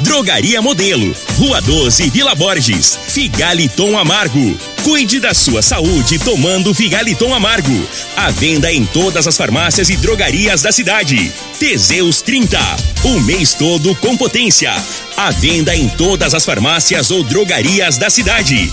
Drogaria Modelo, Rua 12, Vila Borges. Figaliton Amargo. Cuide da sua saúde tomando Figaliton Amargo. A venda em todas as farmácias e drogarias da cidade. Teseus 30. O mês todo com potência. A venda em todas as farmácias ou drogarias da cidade.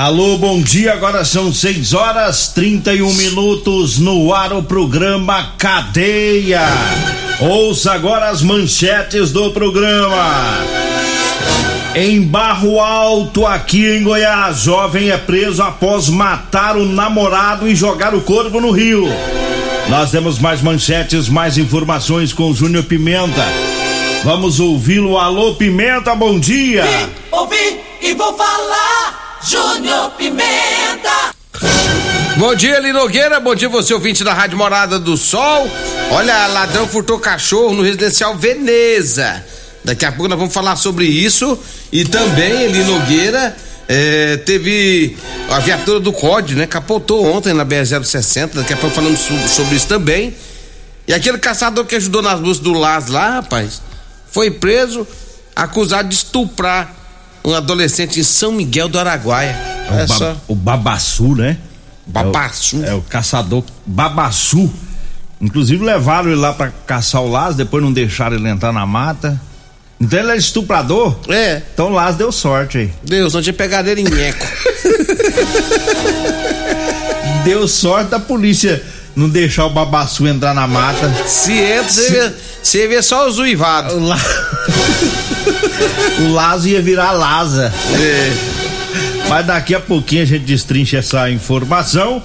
Alô, bom dia. Agora são 6 horas 31 minutos no ar o programa Cadeia. Ouça agora as manchetes do programa. Em Barro Alto, aqui em Goiás, jovem é preso após matar o namorado e jogar o corpo no rio. Nós temos mais manchetes, mais informações com Júnior Pimenta. Vamos ouvi-lo. Alô, Pimenta, bom dia. Vim, ouvi e vou falar. Júnior Pimenta. Bom dia, Linogueira. Bom dia, você ouvinte da Rádio Morada do Sol. Olha, ladrão furtou cachorro no residencial Veneza. Daqui a pouco nós vamos falar sobre isso. E também, Linogueira, é, teve a viatura do COD, né? Capotou ontem na BR-060. Daqui a pouco falamos sobre isso também. E aquele caçador que ajudou nas buscas do Las lá, rapaz, foi preso, acusado de estuprar um adolescente em São Miguel do Araguaia. É, o, só... o Babaçu, né? Babaçu. É o, é o, caçador Babaçu. Inclusive levaram ele lá para caçar o Lázaro, depois não deixaram ele entrar na mata. Então ele é estuprador? É. Então o Lázaro deu sorte aí. Deus, não tinha pegado ele em eco. deu sorte da polícia não deixar o Babaçu entrar na mata. Se entra, você, vê, você vê só os uivados. La... o Lazo ia virar Laza. É. Mas daqui a pouquinho a gente destrincha essa informação.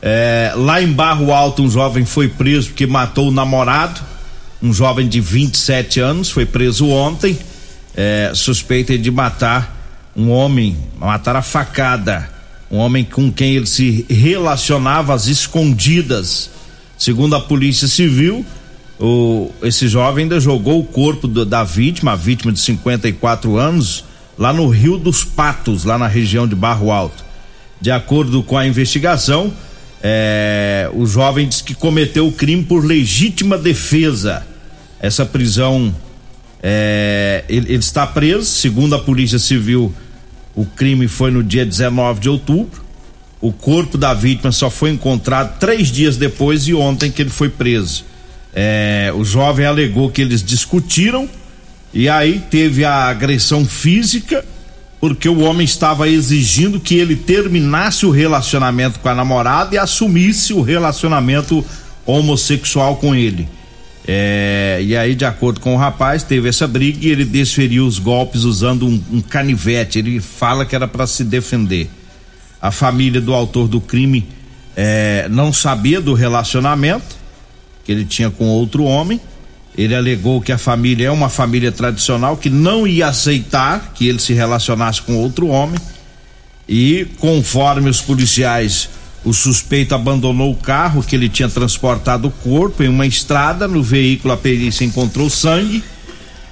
É, lá em Barro Alto, um jovem foi preso porque matou o namorado. Um jovem de 27 anos foi preso ontem. É, suspeita de matar um homem, matar a facada. Um homem com quem ele se relacionava às escondidas. Segundo a Polícia Civil, o, esse jovem ainda jogou o corpo do, da vítima, a vítima de 54 anos, lá no Rio dos Patos, lá na região de Barro Alto. De acordo com a investigação, é, o jovem disse que cometeu o crime por legítima defesa. Essa prisão, é, ele, ele, está preso, segundo a Polícia Civil, o crime foi no dia 19 de outubro. O corpo da vítima só foi encontrado três dias depois e ontem que ele foi preso. É, o jovem alegou que eles discutiram e aí teve a agressão física porque o homem estava exigindo que ele terminasse o relacionamento com a namorada e assumisse o relacionamento homossexual com ele. É, e aí, de acordo com o rapaz, teve essa briga e ele desferiu os golpes usando um, um canivete. Ele fala que era para se defender. A família do autor do crime é, não sabia do relacionamento que ele tinha com outro homem. Ele alegou que a família é uma família tradicional que não ia aceitar que ele se relacionasse com outro homem. E conforme os policiais, o suspeito abandonou o carro que ele tinha transportado o corpo em uma estrada. No veículo, a perícia encontrou sangue.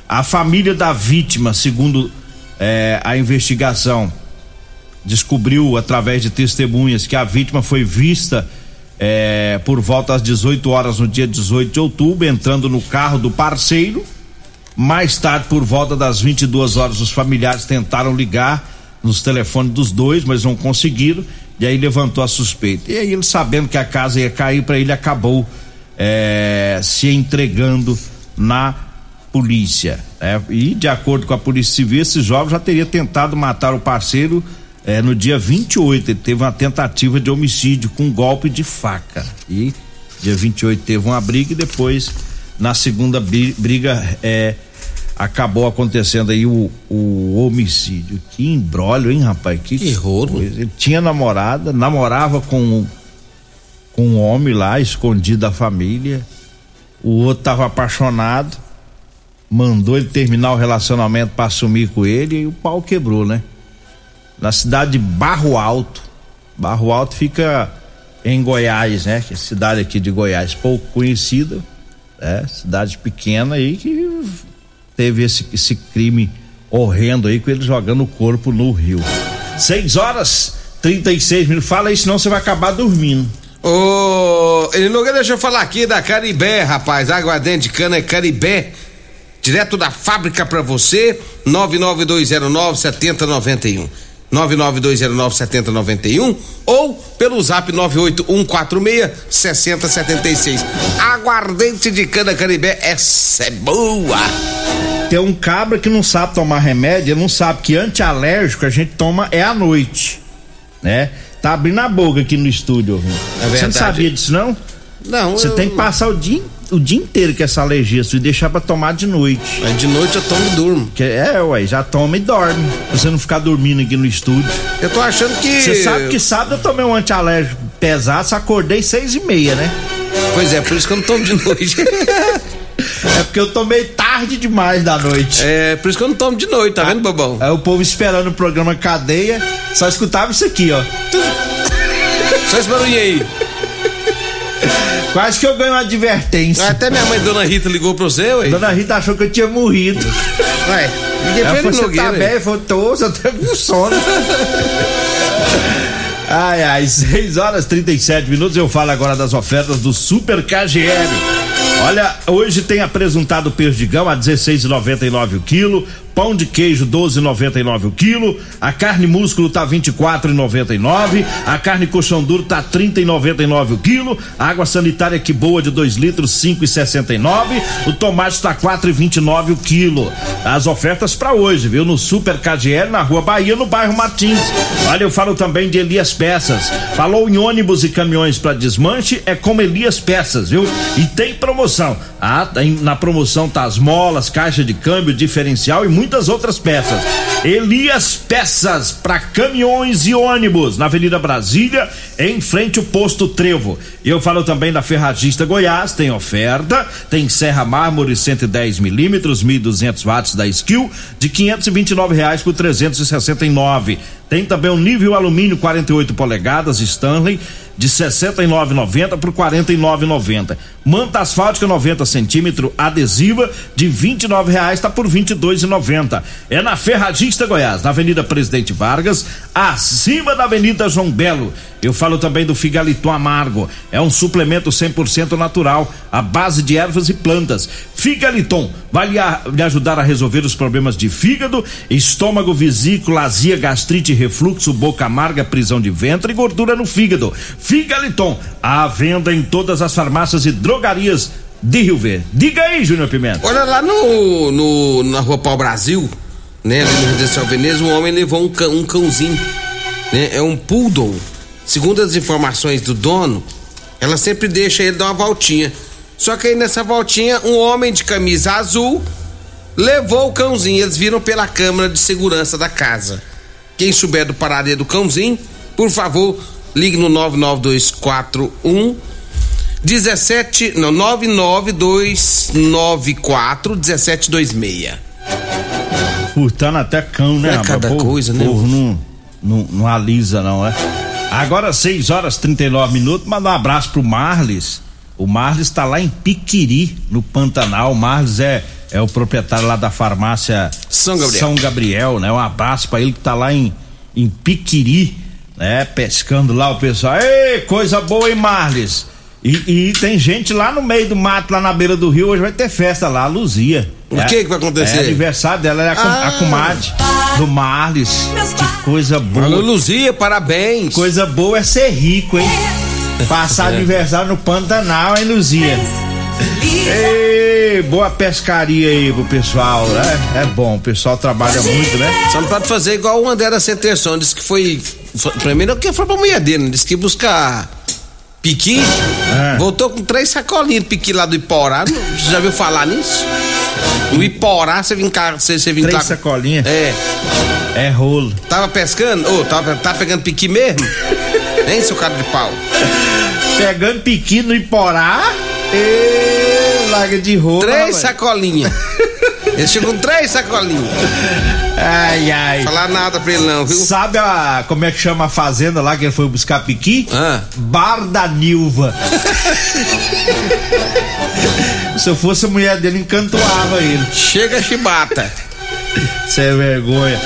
A família da vítima, segundo eh, a investigação, descobriu através de testemunhas que a vítima foi vista é, por volta às 18 horas no dia 18 de outubro, entrando no carro do parceiro. Mais tarde, por volta das 22 horas, os familiares tentaram ligar nos telefones dos dois, mas não conseguiram. E aí levantou a suspeita. E aí ele, sabendo que a casa ia cair para ele, acabou é, se entregando na polícia. É, e de acordo com a Polícia Civil, esse jovem já teria tentado matar o parceiro é, no dia 28 ele teve uma tentativa de homicídio com um golpe de faca. E Dia 28 teve uma briga e depois, na segunda briga, é, acabou acontecendo aí o, o homicídio. Que embrólio, hein, rapaz? Que, que rolo. Ele tinha namorada, namorava com, com um homem lá, escondido da família. O outro tava apaixonado, mandou ele terminar o relacionamento para assumir com ele e o pau quebrou, né? Na cidade de Barro Alto. Barro Alto fica em Goiás, né? Que é cidade aqui de Goiás, pouco conhecida, né? Cidade pequena aí que teve esse, esse crime horrendo aí com ele jogando o corpo no rio. 6 horas 36 minutos. Fala aí, senão você vai acabar dormindo. Ô, ele não deixa eu falar aqui da Caribé, rapaz. Aguardente de cana é Caribé. Direto da fábrica para você, 99209 7091. 992097091 ou pelo zap 981466076. Aguardente de cana Caribé, essa é boa. Tem um cabra que não sabe tomar remédio, não sabe que antialérgico a gente toma é à noite, né? Tá abrindo a boca aqui no estúdio, é Você não sabia disso não? Não. Você eu... tem que passar o dia o dia inteiro com essa alergia e deixar pra tomar de noite. Mas de noite eu tomo e durmo. Que, é, ué, já toma e dorme. Pra você não ficar dormindo aqui no estúdio. Eu tô achando que. Você sabe que sábado eu tomei um antialérgico pesado, acordei seis e meia, né? Pois é, por isso que eu não tomo de noite. É porque eu tomei tarde demais da noite. É, por isso que eu não tomo de noite, tá ah, vendo, bobão? É o povo esperando o programa Cadeia, só escutava isso aqui, ó. Só esse barulho aí. Quase que eu ganho uma advertência. Até minha mãe, Dona Rita, ligou pra você, ué. Dona Rita achou que eu tinha morrido. Ué, ninguém Ela falou, você tá bem? Falou, tô, só tô com sono. Ai, ai, 6 horas 37 minutos. Eu falo agora das ofertas do Super KGL. Olha, hoje tem apresentado perdigão a 16,99 o quilo, pão de queijo 12,99 o quilo, a carne músculo tá 24,99, a carne colchão duro tá 30,99 o quilo, a água sanitária que boa de 2 litros 5,69, o tomate tá 4,29 o quilo. As ofertas para hoje, viu? No Super KGL na Rua Bahia, no bairro Martins. Olha, eu falo também de Elias Peças. Falou em ônibus e caminhões para desmanche, é como Elias Peças, viu? E tem promoção. Ah, tem, na promoção tá as molas, caixa de câmbio, diferencial e muito muitas outras peças. Elias Peças para caminhões e ônibus na Avenida Brasília, em frente ao posto Trevo. Eu falo também da Ferragista Goiás, tem oferta, tem serra mármore 110 milímetros, 1.200 watts da Skill, de 529 reais por 369. Tem também um nível alumínio 48 polegadas Stanley de 69,90 por 49,90. Manta asfáltica 90 centímetro adesiva de 29 reais tá por 22,90. É na Ferragista Goiás, na Avenida Presidente Vargas, acima da Avenida João Belo. Eu falo também do Figaliton Amargo. É um suplemento 100% natural, à base de ervas e plantas. Figaliton vai lhe, lhe ajudar a resolver os problemas de fígado, estômago, vesícula, azia, gastrite, refluxo, boca amarga, prisão de ventre e gordura no fígado. Figaliton, à venda em todas as farmácias e drogarias de Rio Verde. Diga aí, Júnior Pimenta. Olha lá no, no na Rua Pau Brasil, né, ali no Residencial Veneza, um homem levou um, cão, um cãozinho, né, é um poodle. Segundo as informações do dono, ela sempre deixa ele dar uma voltinha. Só que aí nessa voltinha, um homem de camisa azul levou o cãozinho. Eles viram pela câmera de segurança da casa. Quem souber do paradeiro do cãozinho, por favor, ligue no 99241 17 não 99294 1726. Furtando até cão, né? É cada povo, coisa, né? O povo não, não, não alisa, não, é? Agora 6 horas 39 minutos, manda um abraço pro Marles. O Marles está lá em Piquiri, no Pantanal. O Marles é, é o proprietário lá da farmácia São Gabriel, São Gabriel né? Um abraço para ele que tá lá em, em Piquiri, né? Pescando lá o pessoal. Ei, coisa boa, hein, Marles? E, e, tem gente lá no meio do mato, lá na beira do rio, hoje vai ter festa lá, Luzia. O é, que que vai acontecer? É aniversário dela, é a, ah. a comadre do Marles. Que coisa boa. Alô, Luzia, parabéns. Coisa boa é ser rico, hein? Passar é. aniversário no Pantanal, hein, Luzia? Ei, boa pescaria aí pro pessoal, né? É bom, o pessoal trabalha muito, né? Só não pode fazer igual o André da Centerson, disse que foi. Primeiro que foi pra mulher dele, disse que buscar Piqui, É. voltou com três sacolinhas de piqui lá do Iporá. Você já viu falar nisso? No Iporá, você vem cá, você, você vem Três sacolinhas? É. É rolo. Tava pescando? Ô, tava, tava pegando piqui mesmo? hein, seu cara de pau? Pegando piqui no Iporá. E larga de rolo. Três sacolinhas. Ele chegou com três sacolinhas. Ai, ai. Falar nada pra ele não, viu? Sabe a, como é que chama a fazenda lá que ele foi buscar piqui? Ah. Bar da Nilva. Se eu fosse a mulher dele, encantoava ele. Chega chibata. Você é vergonha.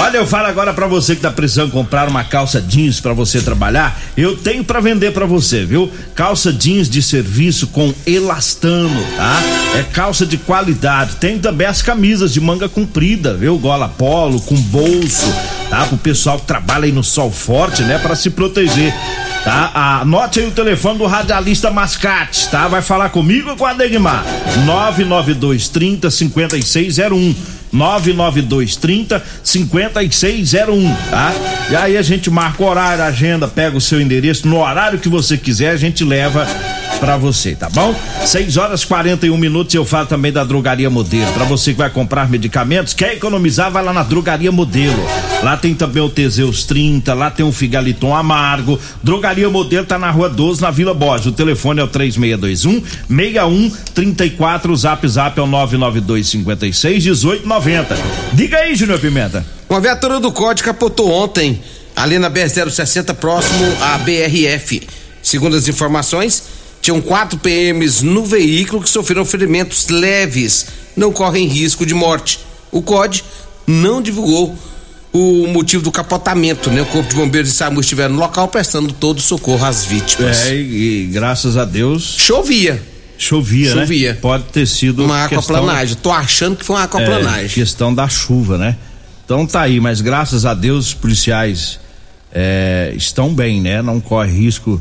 Olha, eu falo agora pra você que tá precisando comprar uma calça jeans pra você trabalhar, eu tenho pra vender pra você, viu? Calça jeans de serviço com elastano, tá? É calça de qualidade. Tem também as camisas de manga comprida, viu? Gola polo com bolso, tá? Pro pessoal que trabalha aí no sol forte, né, Pra se proteger. Tá? Anote aí o telefone do radialista Mascate, tá? Vai falar comigo ou com a Degmar? 992 30 5601. 99230 5601, tá? E aí a gente marca o horário, agenda, pega o seu endereço, no horário que você quiser, a gente leva pra você, tá bom? 6 horas 41 minutos eu falo também da Drogaria Modelo. Pra você que vai comprar medicamentos, quer economizar, vai lá na Drogaria Modelo. Lá tem também o Teseus 30, lá tem o Figaliton Amargo. Drogaria Modelo tá na Rua 12, na Vila Borges. O telefone é o 3621 6134, o Zap Zap é o 992 56 1890. Diga aí, Júnior Pimenta. Uma viatura do COD capotou ontem, ali na BR-060, próximo à BRF. Segundo as informações, tinham quatro PMs no veículo que sofreram ferimentos leves, não correm risco de morte. O COD não divulgou o motivo do capotamento, né? O Corpo de Bombeiros de SAMU estiveram no local prestando todo o socorro às vítimas. É, e, e graças a Deus Chovia, chovia, Chovia. né? Pode ter sido uma questão- aquaplanagem. Tô achando que foi uma É, aquaplanagem. questão da chuva, né? Então tá aí, mas graças a Deus os policiais é, estão bem, né? Não corre risco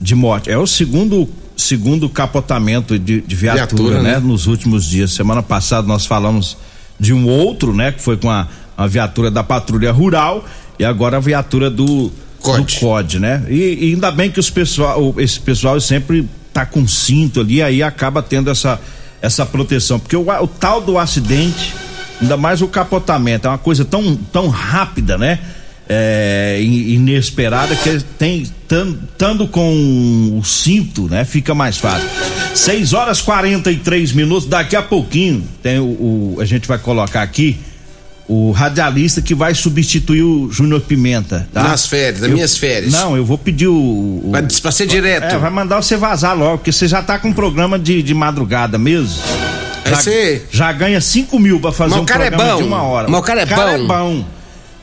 de morte. É o segundo segundo capotamento de, de viatura, Viatura, né? né? Nos últimos dias. Semana passada nós falamos de um outro, né? Que foi com a, a viatura da patrulha rural e agora a viatura do COD. do COD, né? E, e ainda bem que os pessoal, esse pessoal sempre tá com cinto ali, aí acaba tendo essa essa proteção, porque o, o tal do acidente, ainda mais o capotamento, é uma coisa tão tão rápida, né? É, in- inesperada que tem estando com o cinto, né? Fica mais fácil. 6 horas 43 minutos, daqui a pouquinho tem o, o- a gente vai colocar aqui o radialista que vai substituir o Júnior Pimenta, tá? Nas férias, nas Eu- minhas férias. Não, eu vou pedir o. o Vai pra ser direto. é, vai mandar você vazar logo, porque você já tá com um programa de, de madrugada mesmo. Já, já ganha 5 mil pra fazer Mas o um cara é programa de uma hora. Mas o cara é bom. bom.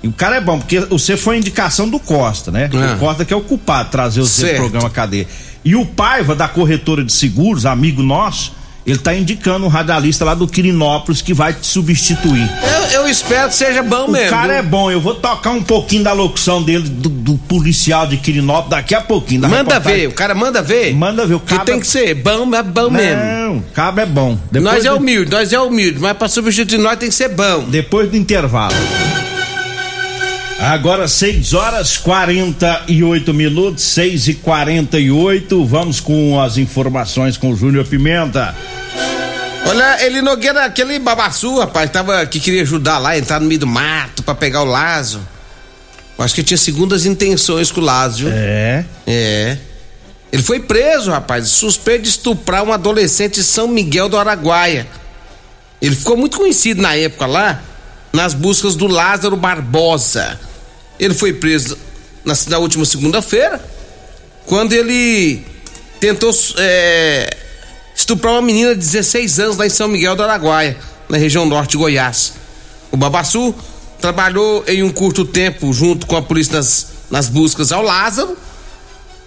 E o cara é bom, porque você foi indicação do Costa, né? É. O Costa que é o culpado de trazer você pro programa cadeia. E o Paiva, da corretora de seguros, amigo nosso, ele tá indicando um radialista lá do Quirinópolis que vai te substituir. Eu, eu espero que seja bom O mesmo. cara viu? é bom, eu vou tocar um pouquinho da locução dele, do, do policial de Quirinópolis, daqui a pouquinho. da Manda reportagem. ver, o cara manda ver. Manda ver, o Que cabra- tem que ser bom, é bom mesmo. Não, cabra é bom. Depois Nós é humilde, nós é humilde, mas pra substituir nós tem que ser bom. Depois do intervalo. Agora 6 horas 48 minutos, 6 e 48 Vamos com as informações com o Júnior Pimenta. Olha, ele Nogueira, aquele babaçu, rapaz, tava, que queria ajudar lá, entrar no meio do mato pra pegar o Lazo. Acho que tinha segundas intenções com o Lazo, viu? É. É. Ele foi preso, rapaz, suspeito de estuprar um adolescente de São Miguel do Araguaia. Ele ficou muito conhecido na época lá, nas buscas do Lázaro Barbosa. Ele foi preso na, na última segunda-feira, quando ele tentou é, estuprar uma menina de 16 anos lá em São Miguel do Araguaia, na região norte de Goiás. O Babassu trabalhou em um curto tempo junto com a polícia nas, nas buscas ao Lázaro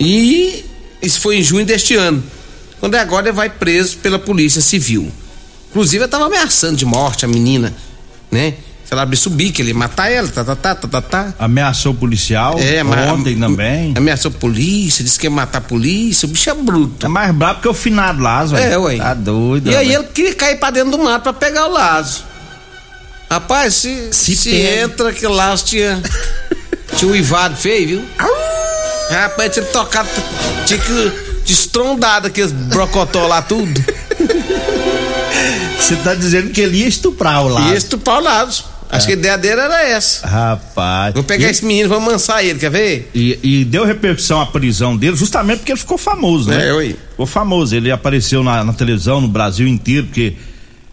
e isso foi em junho deste ano. Quando agora ele vai preso pela polícia civil. Inclusive, ele tava ameaçando de morte a menina, né? Se ela abrisse o bico, ele ia matar ela, tá, tá, tá, tá, tá, tá. Ameaçou o policial. É, mas- ontem também. Ameaçou a polícia, disse que ia matar a polícia, o bicho é bruto. É mais brabo que o finado Lázaro. É, ué. Tá doido. E aí ele queria cair pra dentro do mato pra pegar o Lazo. Rapaz, se, Se se, entra que o Lazo tinha. tinha uivado feio, viu? Rapaz, tinha tocado. Tinha que destrondado aqueles brocotó lá tudo. Você tá dizendo que ele ia estuprar o lado. Ia estuprar o lado. Acho que a ideia dele era essa. Rapaz. Vou pegar e, esse menino, vou amansar ele, quer ver? E, e deu repercussão à prisão dele, justamente porque ele ficou famoso, né? É, eu aí. Ficou famoso. Ele apareceu na, na televisão no Brasil inteiro, porque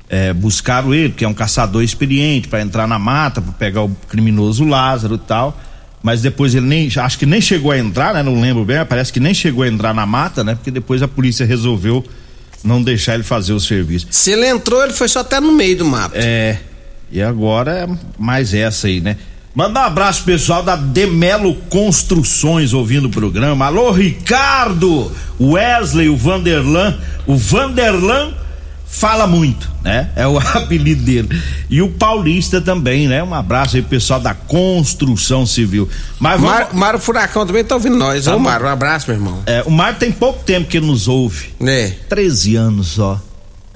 é, buscaram ele, que é um caçador experiente, para entrar na mata, para pegar o criminoso Lázaro e tal. Mas depois ele nem. Acho que nem chegou a entrar, né? Não lembro bem, parece que nem chegou a entrar na mata, né? Porque depois a polícia resolveu não deixar ele fazer o serviço. Se ele entrou, ele foi só até no meio do mato. É. E agora é mais essa aí, né? Manda um abraço pessoal da Demelo Construções ouvindo o programa. Alô, Ricardo, Wesley, o Vanderlan. O Vanderlan fala muito, né? É o apelido dele. E o Paulista também, né? Um abraço aí, pessoal da construção civil. Mas vamos... Mário, Mário Furacão também tá ouvindo nós. Tá Ô. Mário, um abraço, meu irmão. É, o Mário tem pouco tempo que ele nos ouve. É. 13 anos só.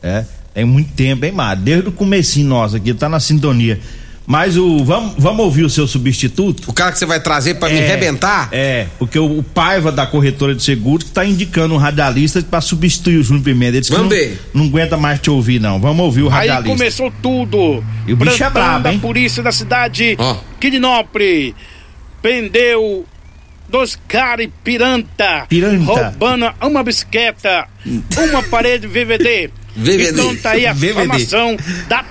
É, é muito tempo, hein, Mário? Desde o comecinho nosso aqui, tá na sintonia. Mas o. Vamos, vamos ouvir o seu substituto? O cara que você vai trazer pra me arrebentar? É, porque o, o Paiva da corretora de seguros que tá indicando um radialista pra substituir o Júnior Pimenta. Ele Vamos que ver. Não, não aguenta mais te ouvir, não. Vamos ouvir o Aí radialista. começou tudo. E o bicho é brabo, da hein? polícia da cidade Ó. Quirinópolis prendeu dois caras piranta, Piranta. roubando uma bicicleta, uma parede VVD. VVD. Então tá aí a VVD. informação da,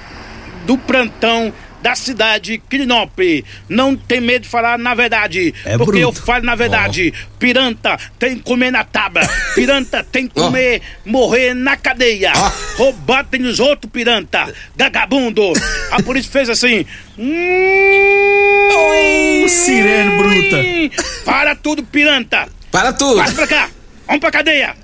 do plantão da cidade Quirinópolis. Não tem medo de falar na verdade, É porque eu bruto. falo na verdade. Piranta tem que comer na tábua, piranta tem que comer, morrer na cadeia. Ó. Roubar tem os outros piranta, vagabundo. A polícia fez assim. Hum, sirene bruta. Para tudo, piranta. Para tudo. Passa pra cá. Vamos pra cadeia.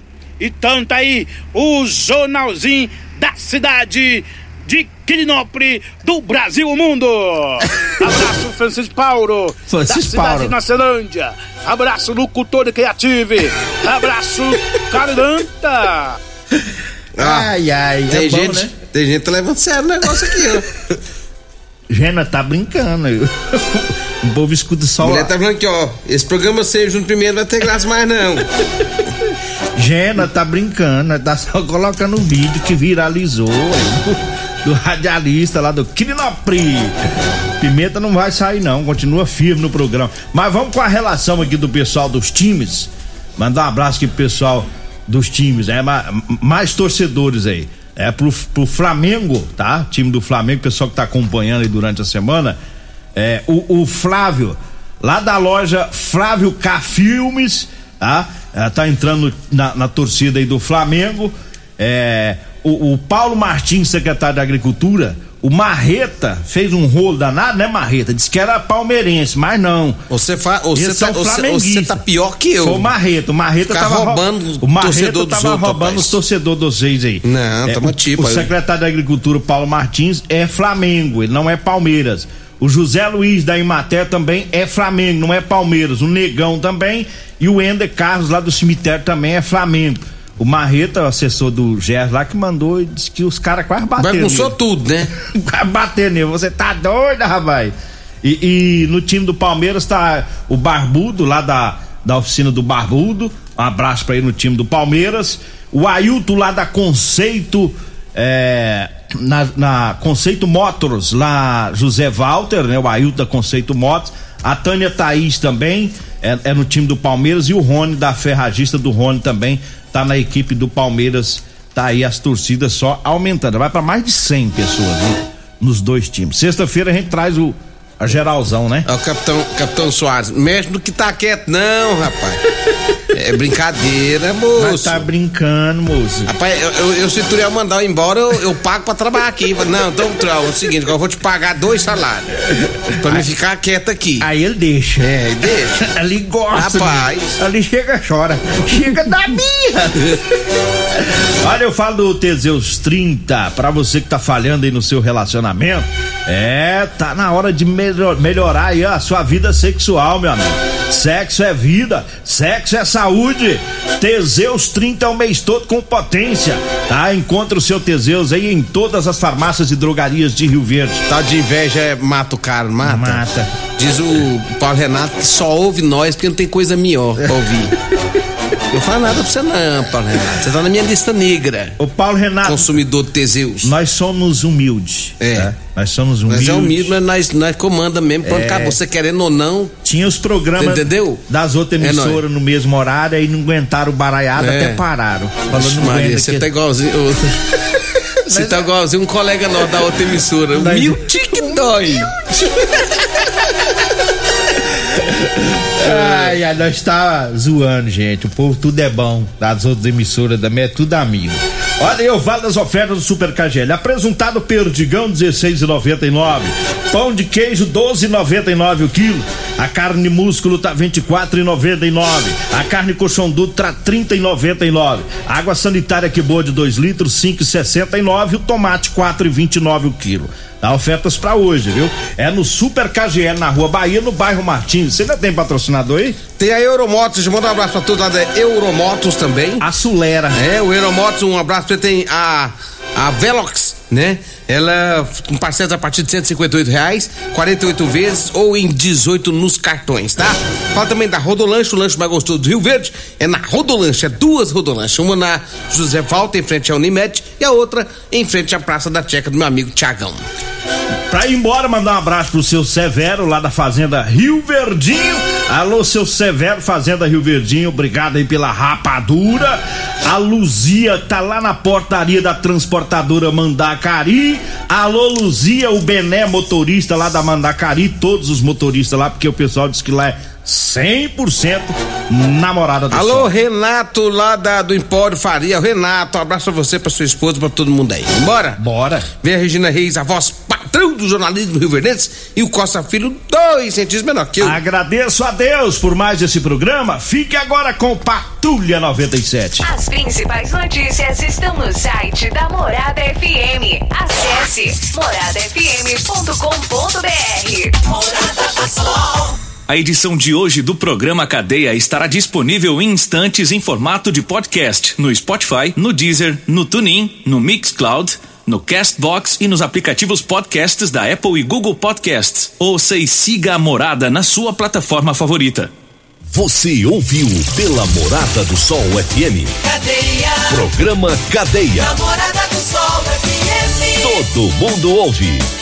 Então tá aí o jornalzinho da cidade de Quirinópolis, do Brasil ao mundo. Abraço, Francisco Paulo, Francisco da cidade Paulo. de Nacelândia. Abraço, Locutor de Criative. Abraço, Caranta. Ah, Ai, ai, tem é bom, gente, né? tem gente que levando sério o negócio aqui, ó. Gena tá brincando. o povo escuta só. A o- mulher tá falando aqui, ó. Esse programa seja no primeiro vai ter graça mais não. Gena tá brincando, tá só colocando o vídeo que viralizou do, do radialista lá do Quirinópolis. Pimenta não vai sair não, continua firme no programa. Mas vamos com a relação aqui do pessoal dos times. Mandar um abraço aqui pro pessoal dos times, é mais, mais torcedores aí. É pro, pro Flamengo, tá? Time do Flamengo, pessoal que tá acompanhando aí durante a semana. É, o, o Flávio, lá da loja Flávio K Filmes, tá? É, tá entrando na, na torcida aí do Flamengo. É, o, o Paulo Martins, secretário da Agricultura, o Marreta fez um rolo danado, né, Marreta? Disse que era palmeirense, mas não. Você, fa, você, tá, são você, tá pior que eu. Foi o Marreta. O Marreta Ficar tava rou- roubando o Marreta tava outros, roubando rapaz. os torcedores de vocês aí. Não, tamo o, tipo o aí. secretário da Agricultura, Paulo Martins, é Flamengo, ele não é Palmeiras. O José Luiz da Imaté também é Flamengo, não é Palmeiras. O Negão também e o Ender Carlos lá do cemitério também é Flamengo. O Marreta, o assessor do Gerson lá, que mandou e disse que os caras quase bateram. Bagunçou nele. tudo, né? Vai bater nele, você tá doido, rapaz? E, e no time do Palmeiras tá o Barbudo, lá da, da oficina do Barbudo. Um abraço pra ele no time do Palmeiras. O Ailton lá da Conceito. É, na, na Conceito Motors, lá José Walter, né? O Ailton da Conceito Motors. A Tânia Thaís também é, é no time do Palmeiras. E o Rony da Ferragista do Rony também tá na equipe do Palmeiras. Tá aí as torcidas só aumentando. Vai pra mais de 100 pessoas, né? Nos dois times. Sexta-feira a gente traz o a geralzão, né? É o capitão, capitão Soares. Mexe no que tá quieto, não, rapaz. É brincadeira, Mas moço. tá brincando, moço. Rapaz, eu, eu, eu, se o Turiel mandar eu embora, eu, eu pago pra trabalhar aqui. Não, então, Turiel, é o seguinte, eu vou te pagar dois salários. Pra me ficar quieto aqui. Aí ele deixa. É, deixa. Ali gosta. Rapaz. né? Ali chega, chora. Chega da minha. Olha, eu falo do Teseus 30, pra você que tá falhando aí no seu relacionamento. É, tá na hora de melhor- melhorar aí a sua vida sexual, meu amigo. Sexo é vida, sexo é saúde. Saúde. Teseus 30 é o mês todo com potência, tá? Encontre o seu Teseus aí em todas as farmácias e drogarias de Rio Verde. Tá de inveja é mata o cara, mata. Mata. Diz o Paulo Renato que só ouve nós porque não tem coisa melhor pra ouvir. Não fala nada pra você não, Paulo Renato. Você tá na minha lista negra. Ô Paulo Renato, Consumidor de Teseus. nós somos humildes. É. tá? Nós somos humildes. Nós é humilde, mas nós, nós comanda mesmo. Quando É. acabou você querendo ou não. Tinha os programas Entendeu? das outras É emissoras no mesmo horário e não aguentaram o baraiado, É. até pararam. Falando Ixi, não Maria, você que- tá igualzinho. Você tá igualzinho um colega nosso da outra emissora. Humilde que dói. Ai, ai, nós tá zoando, gente. O povo tudo é bom. Das outras emissoras também é tudo amigo. Olha o Vale das Ofertas do Super KGL. Apresentado Perdigão, 16,99. Pão de queijo, 12,99 o quilo. A carne músculo tá 24,99. A carne colchão duro tá 30,99. Água sanitária que boa de 2 litros, 5,69. O tomate, 4,29 o quilo. Dá ofertas pra hoje, viu? É no Super KGL na Rua Bahia, no bairro Martins. Você ainda tem patrocinador aí? Tem a Euromotos, manda um abraço pra todos lá da Euromotos também. A Sulera. É, o Euromotos, um abraço pra tem a, a Velox, né? Ela com parcelas a partir de 158 reais, 48 vezes ou em 18 nos cartões, tá? Fala também da Rodolanche, o lanche mais gostoso do Rio Verde. É na Rodolanche, é duas Rodolanches. Uma na José Valta, em frente à Unimed, e a outra em frente à Praça da Checa do meu amigo Tiagão. Pra ir embora, mandar um abraço pro seu Severo, lá da Fazenda Rio Verdinho. Alô, seu Severo, Fazenda Rio Verdinho, obrigado aí pela rapadura. A Luzia tá lá na portaria da transportadora Mandacari. Alô, Luzia, o Bené, motorista lá da Mandacari, todos os motoristas lá, porque o pessoal diz que lá é 100% namorada do Alô, sol. Renato, lá da, do Empório Faria. Renato, um abraço pra você, pra sua esposa, pra todo mundo aí. Bora? Bora. Vem a Regina Reis, a voz patrão do jornalismo Rio Verdense, e o Costa Filho, dois centímetros menor que eu. Agradeço a Deus por mais esse programa. Fique agora com Patrulha 97. As principais notícias estão no site da Morada FM. Acesse moradafm.com.br. Morada do Sol. A edição de hoje do programa Cadeia estará disponível em instantes em formato de podcast no Spotify, no Deezer, no TuneIn, no Mixcloud, no Castbox e nos aplicativos podcasts da Apple e Google Podcasts. Ouça e siga a Morada na sua plataforma favorita. Você ouviu pela Morada do Sol FM. Cadeia. Programa Cadeia. Namorada do Sol FM. Todo mundo ouve.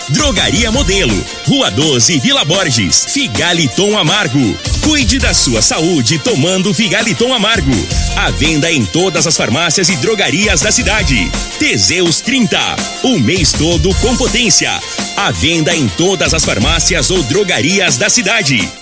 Drogaria Modelo, Rua 12, Vila Borges. Figaliton Amargo. Cuide da sua saúde tomando Figaliton Amargo. À venda em todas as farmácias e drogarias da cidade. Teseus 30, o mês todo com potência. À venda em todas as farmácias ou drogarias da cidade.